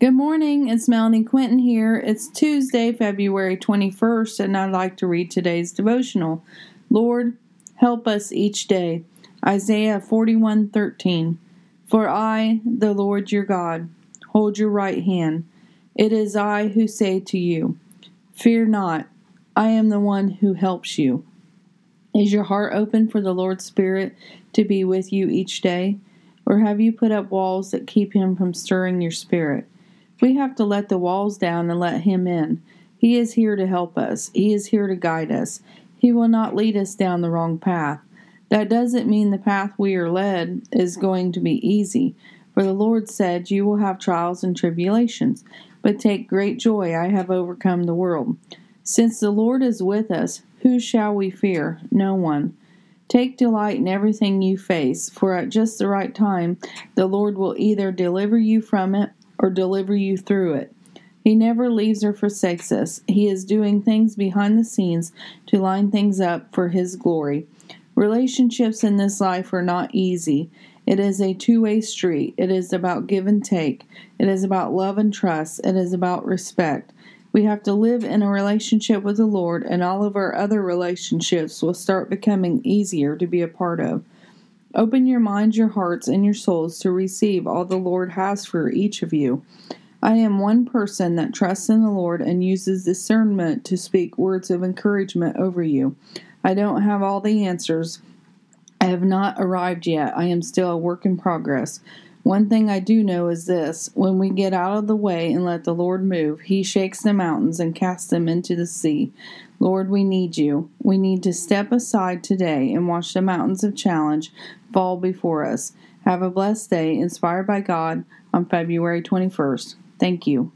Good morning, it's Melanie Quinton here. It's Tuesday, February 21st, and I'd like to read today's devotional. Lord, help us each day. Isaiah 41:13. For I, the Lord your God, hold your right hand. It is I who say to you, Fear not, I am the one who helps you. Is your heart open for the Lord's Spirit to be with you each day? Or have you put up walls that keep him from stirring your spirit? We have to let the walls down and let Him in. He is here to help us, He is here to guide us. He will not lead us down the wrong path. That doesn't mean the path we are led is going to be easy. For the Lord said, You will have trials and tribulations, but take great joy, I have overcome the world. Since the Lord is with us, who shall we fear? No one. Take delight in everything you face, for at just the right time the Lord will either deliver you from it or deliver you through it. He never leaves or forsakes us. He is doing things behind the scenes to line things up for His glory. Relationships in this life are not easy. It is a two way street. It is about give and take. It is about love and trust. It is about respect. We have to live in a relationship with the Lord, and all of our other relationships will start becoming easier to be a part of. Open your minds, your hearts, and your souls to receive all the Lord has for each of you. I am one person that trusts in the Lord and uses discernment to speak words of encouragement over you. I don't have all the answers. I have not arrived yet. I am still a work in progress. One thing I do know is this when we get out of the way and let the Lord move, He shakes the mountains and casts them into the sea. Lord, we need you. We need to step aside today and watch the mountains of challenge fall before us. Have a blessed day, inspired by God, on February 21st. Thank you.